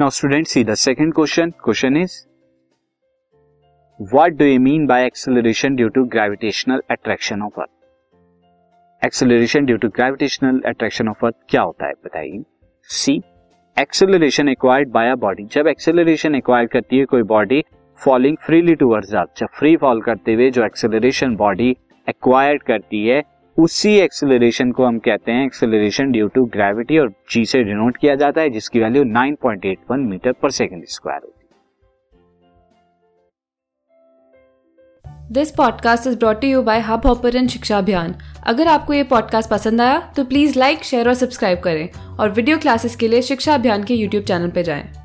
Now student see the second question question is what do you mean by acceleration due to gravitational attraction of earth acceleration due to gravitational attraction of earth क्या होता है, बताइए। See acceleration acquired by a body जब acceleration acquire करती है कोई body falling freely towards earth जब free fall करते हुए जो एक्सेलरेशन बॉडी एक्वायर्ड करती है उसी एक्सेलरेशन को हम कहते हैं एक्सेलरेशन ड्यू टू ग्रेविटी और जी से डिनोट किया जाता है, जिसकी वैल्यू 9.81 मीटर पर सेकंड स्क्वायर होती है। This podcast is brought you by Hubhopper शिक्षा अभियान अगर आपको ये पॉडकास्ट पसंद आया तो प्लीज़ लाइक शेयर और सब्सक्राइब करें। और वीडियो क्लासेस के लिए शिक्षा अभियान के यूट्यूब चैनल पर जाएँ।